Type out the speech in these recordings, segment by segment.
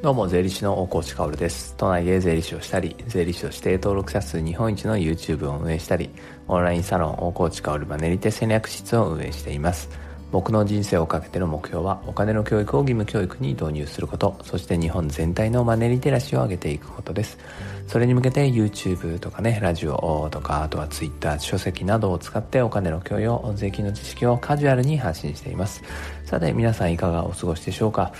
どうも、税理士の大河内薫です。都内で税理士をしたり、税理士として登録者数日本一の YouTube を運営したり、オンラインサロン大河内薫マネリテ戦略室を運営しています。僕の人生をかけての目標は、お金の教育を義務教育に導入すること、そして日本全体のマネリテラシーを上げていくことです。それに向けて YouTube とかね、ラジオとか、あとは Twitter、書籍などを使ってお金の教養、税金の知識をカジュアルに発信しています。さて、皆さんいかがお過ごしでしょうか？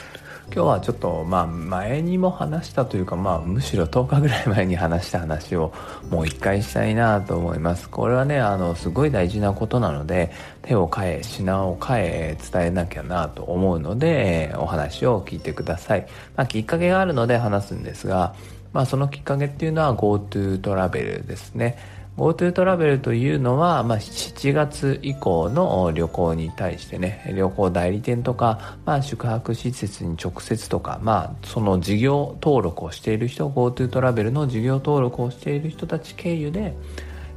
今日はちょっとまあ前にも話したというかまあむしろ10日ぐらい前に話した話をもう一回したいなと思います。これはね、あのすごい大事なことなので手を変え品を変え伝えなきゃなと思うのでお話を聞いてください。まあきっかけがあるので話すんですが、まあそのきっかけっていうのは GoTo トラベルですね。GoTo トラベルというのは、まあ、7月以降の旅行に対してね、旅行代理店とか、まあ、宿泊施設に直接とか、まあ、その事業登録をしている人、GoTo トラベルの事業登録をしている人たち経由で、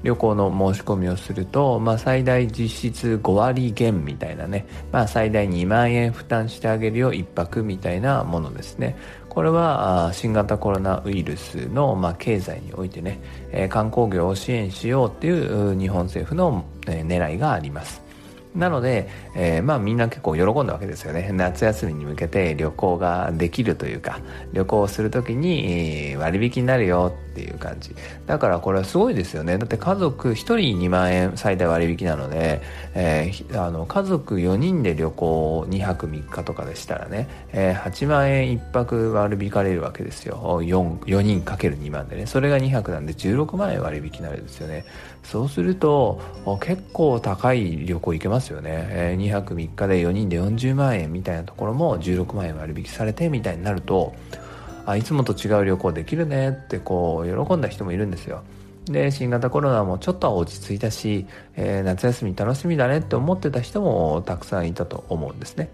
旅行の申し込みをすると、まあ、最大実質5割減みたいなね、まあ、最大2万円負担してあげるよ1泊みたいなものですね。これは新型コロナウイルスの、まあ、経済においてね、えー、観光業を支援しようっていう日本政府の、えー、狙いがあります。なので、えー、まあみんな結構喜んだわけですよね。夏休みに向けて旅行ができるというか、旅行をするときに割引になるよっていう感じ。だからこれはすごいですよね。だって家族1人2万円最大割引なので、えー、あの家族4人で旅行2泊3日とかでしたらね、えー、8万円1泊割引かれるわけですよ。4, 4人かける2万でね。それが2泊なんで16万円割引になるんですよね。そうすると結構高い旅行行けますよね、えー、2泊3日で4人で40万円みたいなところも16万円割引されてみたいになるとあいつもと違う旅行できるねってこう喜んだ人もいるんですよ。で新型コロナもちょっとは落ち着いたし、えー、夏休み楽しみだねって思ってた人もたくさんいたと思うんですね。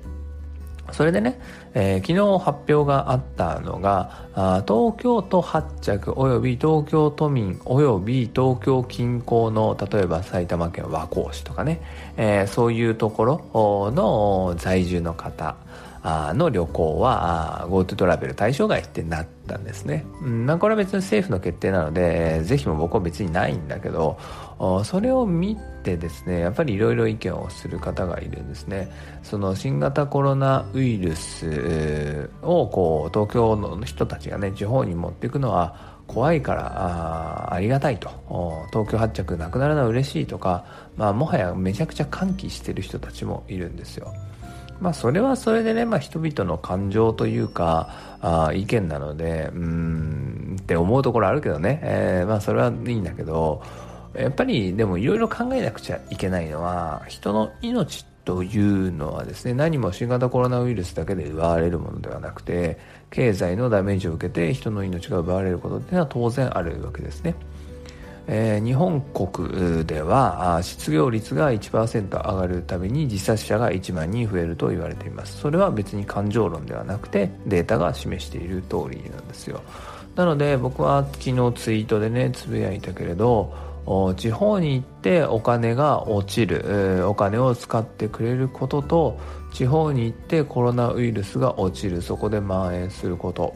それでね、えー、昨日発表があったのが、あ東京都発着及び東京都民及び東京近郊の、例えば埼玉県和光市とかね、えー、そういうところの在住の方、の旅行は GoTo トラベル対象外ってなったんですね。うん、これは別に政府の決定なので、ぜひも僕は別にないんだけど、それを見てですね、やっぱりいろいろ意見をする方がいるんですね。その新型コロナウイルスをこう東京の人たちがね、地方に持っていくのは怖いからあありがたいと東京発着なくなるのは嬉しいとか、まあ、もはやめちゃくちゃ歓喜してる人たちもいるんですよ。まあ、それはそれでね、まあ、人々の感情というか、あ意見なので、うん、って思うところあるけどね、えー、まあ、それはいいんだけど、やっぱり、でもいろいろ考えなくちゃいけないのは、人の命というのはですね、何も新型コロナウイルスだけで奪われるものではなくて、経済のダメージを受けて人の命が奪われることっていうのは当然あるわけですね。えー、日本国では失業率が1%上がるたびに自殺者が1万人増えると言われています。それは別に感情論ではなくてデータが示している通りなんですよ。なので僕は昨日ツイートでねつぶやいたけれど地方に行ってお金が落ちるお金を使ってくれることと地方に行ってコロナウイルスが落ちるそこで蔓延すること。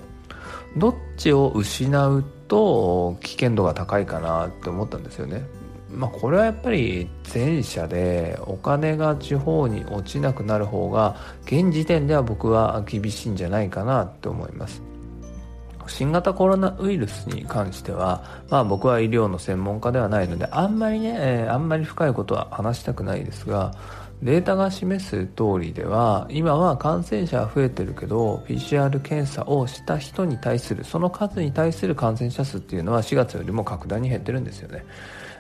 どっちを失うってと危険度が高いかなって思ったんですよね。まあ、これはやっぱり前者でお金が地方に落ちなくなる方が現時点では僕は厳しいんじゃないかなって思います。新型コロナウイルスに関しては、まあ僕は医療の専門家ではないので、あんまりね、あんまり深いことは話したくないですが、データが示す通りでは今は感染者は増えてるけど PCR 検査をした人に対するその数に対する感染者数っていうのは4月よりも格段に減ってるんですよね、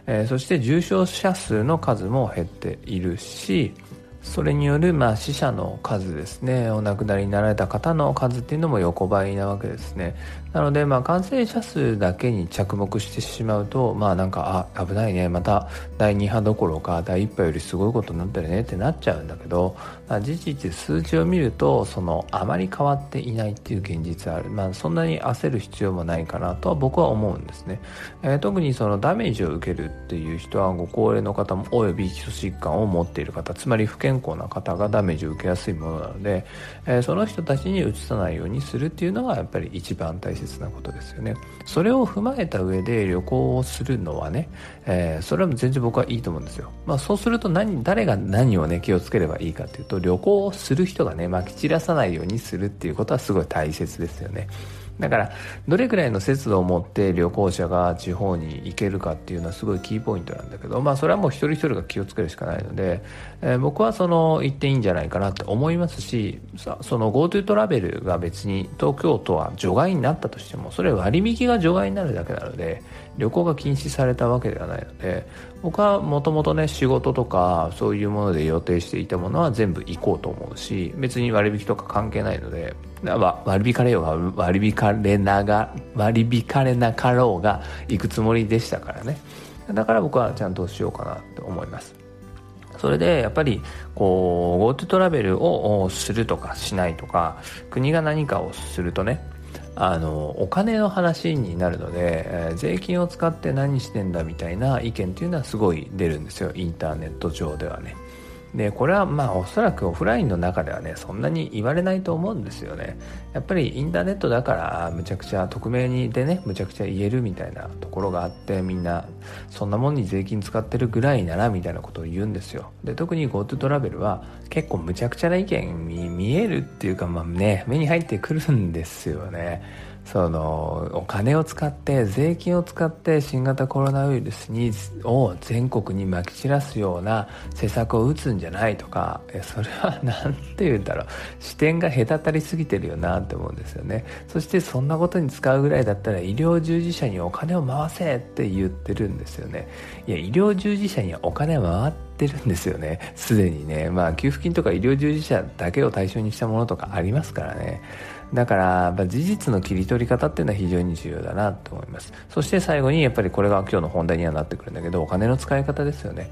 えー、そして重症者数の数も減っているしそれによる、まあ、死者の数ですね、お亡くなりになられた方の数っていうのも横ばいなわけですね。なので、まあ、感染者数だけに着目してしまうと、まあ、なんか、あ、危ないね、また第2波どころか第1波よりすごいことになってるねってなっちゃうんだけど、まあ、事実数字を見ると、その、あまり変わっていないっていう現実はある。まあ、そんなに焦る必要もないかなとは僕は思うんですね。えー、特にそのダメージを受けるっていう人は、ご高齢の方も、および基礎疾患を持っている方、つまり不健健康な方がダメージを受けやすいものなので、えー、その人たちにうつさないようにするっていうのがやっぱり一番大切なことですよね。それを踏まえた上で旅行をするのはね、えー、それは全然僕はいいと思うんですよ、まあ、そうすると何誰が何をね気をつければいいかっていうと旅行をする人がねまき散らさないようにするっていうことはすごい大切ですよね。だからどれくらいの節度を持って旅行者が地方に行けるかっていうのはすごいキーポイントなんだけど、まあ、それはもう一人一人が気をつけるしかないので、えー、僕はその行っていいんじゃないかなって思いますしその GoTo トラベルが別に東京都は除外になったとしてもそれ割引が除外になるだけなので旅行が禁止されたわけではないので僕はもともとね仕事とかそういうもので予定していたものは全部行こうと思うし別に割引とか関係ないので割引かれようが割引かれなが割引かれなかろうが行くつもりでしたからね。だから僕はちゃんとしようかなと思います。それでやっぱりこう GoTo トラベルをするとかしないとか国が何かをするとねあのお金の話になるので、えー、税金を使って何してんだみたいな意見っていうのはすごい出るんですよインターネット上ではね。でこれはまあおそらくオフラインの中ではねそんなに言われないと思うんですよね。やっぱりインターネットだからむちゃくちゃ匿名にでねむちゃくちゃ言えるみたいなところがあってみんなそんなもんに税金使ってるぐらいならみたいなことを言うんですよ。で特に GoTo トラベルは結構むちゃくちゃな意見に見えるっていうかまあね目に入ってくるんですよね。そのお金を使って税金を使って新型コロナウイルスにを全国にまき散らすような施策を打つんじゃないとかそれは何て言うんだろう。視点が隔たりすぎてるよなって思うんですよね。そしてそんなことに使うぐらいだったら医療従事者にお金を回せって言ってるんですよね。いや医療従事者にはお金回ってるんですよね。すでにね。まあ給付金とか医療従事者だけを対象にしたものとかありますからね。だから、まあ、事実の切り取り方っていうのは非常に重要だなと思います。そして最後にやっぱりこれが今日の本題にはなってくるんだけどお金の使い方ですよね。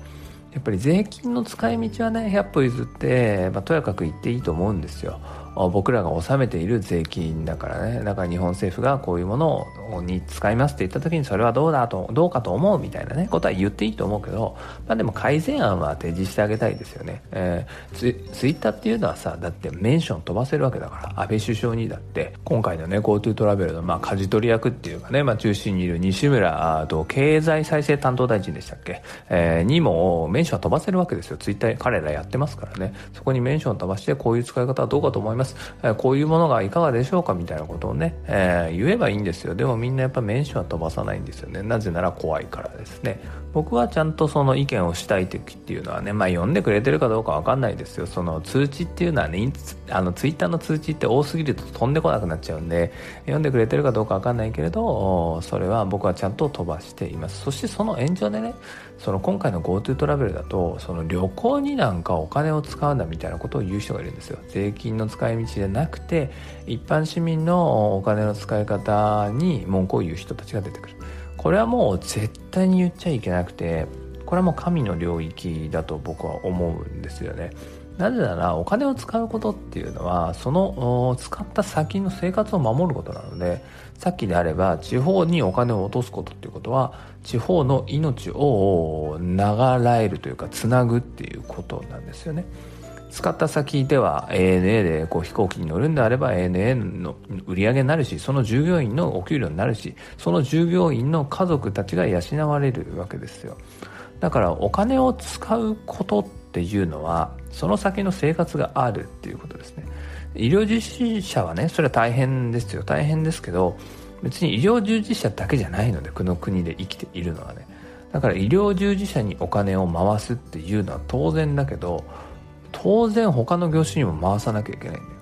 やっぱり税金の使い道はね100歩譲って、まあ、とやかく言っていいと思うんですよ。僕らが納めている税金だからね。だから日本政府がこういうものに使いますって言った時にそれはどうだとどうかと思うみたいなねことは言っていいと思うけど、まあ、でも改善案は提示してあげたいですよね、えー、ツツイッターっていうのはさだってメンション飛ばせるわけだから安倍首相にだって今回のね GoTo トラベルのまあ舵取り役っていうかね、まあ、中心にいる西村と経済再生担当大臣でしたっけ、えー、にもメンション飛ばせるわけですよ。ツイッター彼らやってますからね。そこにメンション飛ばしてこういう使い方はどうかと思います、え、こういうものがいかがでしょうかみたいなことをね、えー、言えばいいんですよ。でもみんなやっぱメンションは飛ばさないんですよね。なぜなら怖いからですね。僕はちゃんとその意見をしたい時っていうのはねまあ読んでくれてるかどうかわかんないですよ。その通知っていうのはねあのツイッターの通知って多すぎると飛んでこなくなっちゃうんで読んでくれてるかどうかわかんないけれどそれは僕はちゃんと飛ばしています。そしてその延長でねその今回の GoTo トラベルだとその旅行になんかお金を使うんだみたいなことを言う人がいるんですよ。税金の使いい道じゃなくて一般市民のお金の使い方に文句を言う人たちが出てくる。これはもう絶対に言っちゃいけなくてこれはもう神の領域だと僕は思うんですよね。なぜならお金を使うことっていうのはその使った先の生活を守ることなのでさっきであれば地方にお金を落とすことっていうことは地方の命を長らえるというかつなぐっていうことなんですよね。使った先では ANA でこう飛行機に乗るんであれば ANA の売り上げになるしその従業員のお給料になるしその従業員の家族たちが養われるわけですよ。だからお金を使うことっていうのはその先の生活があるっていうことですね。医療従事者はねそれは大変ですよ。大変ですけど別に医療従事者だけじゃないのでこの国で生きているのはね。だから医療従事者にお金を回すっていうのは当然だけど当然他の業種にも回さなきゃいけないんだよ。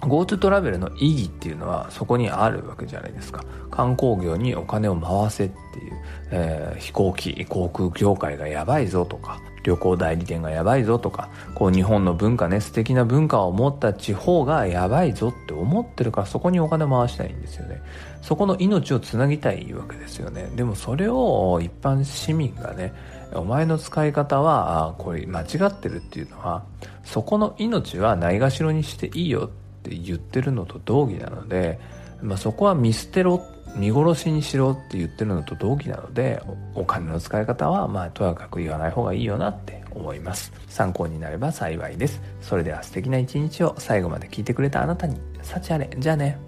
GoTo トラベルの意義っていうのはそこにあるわけじゃないですか。観光業にお金を回せっていう、えー、飛行機航空業界がやばいぞとか旅行代理店がやばいぞとかこう日本の文化ね素敵な文化を持った地方がやばいぞって思ってるからそこにお金回したいんですよね。そこの命をつなぎたいわけですよね。でもそれを一般市民がねお前の使い方はこれ間違ってるっていうのはそこの命はないがしろにしていいよって言ってるのと同義なので、まあ、そこは見捨てろ見殺しにしろって言ってるのと同義なのでお金の使い方はまあとやかく言わない方がいいよなって思います。参考になれば幸いです。それでは素敵な一日を最後まで聞いてくれたあなたに幸あれ。じゃあね。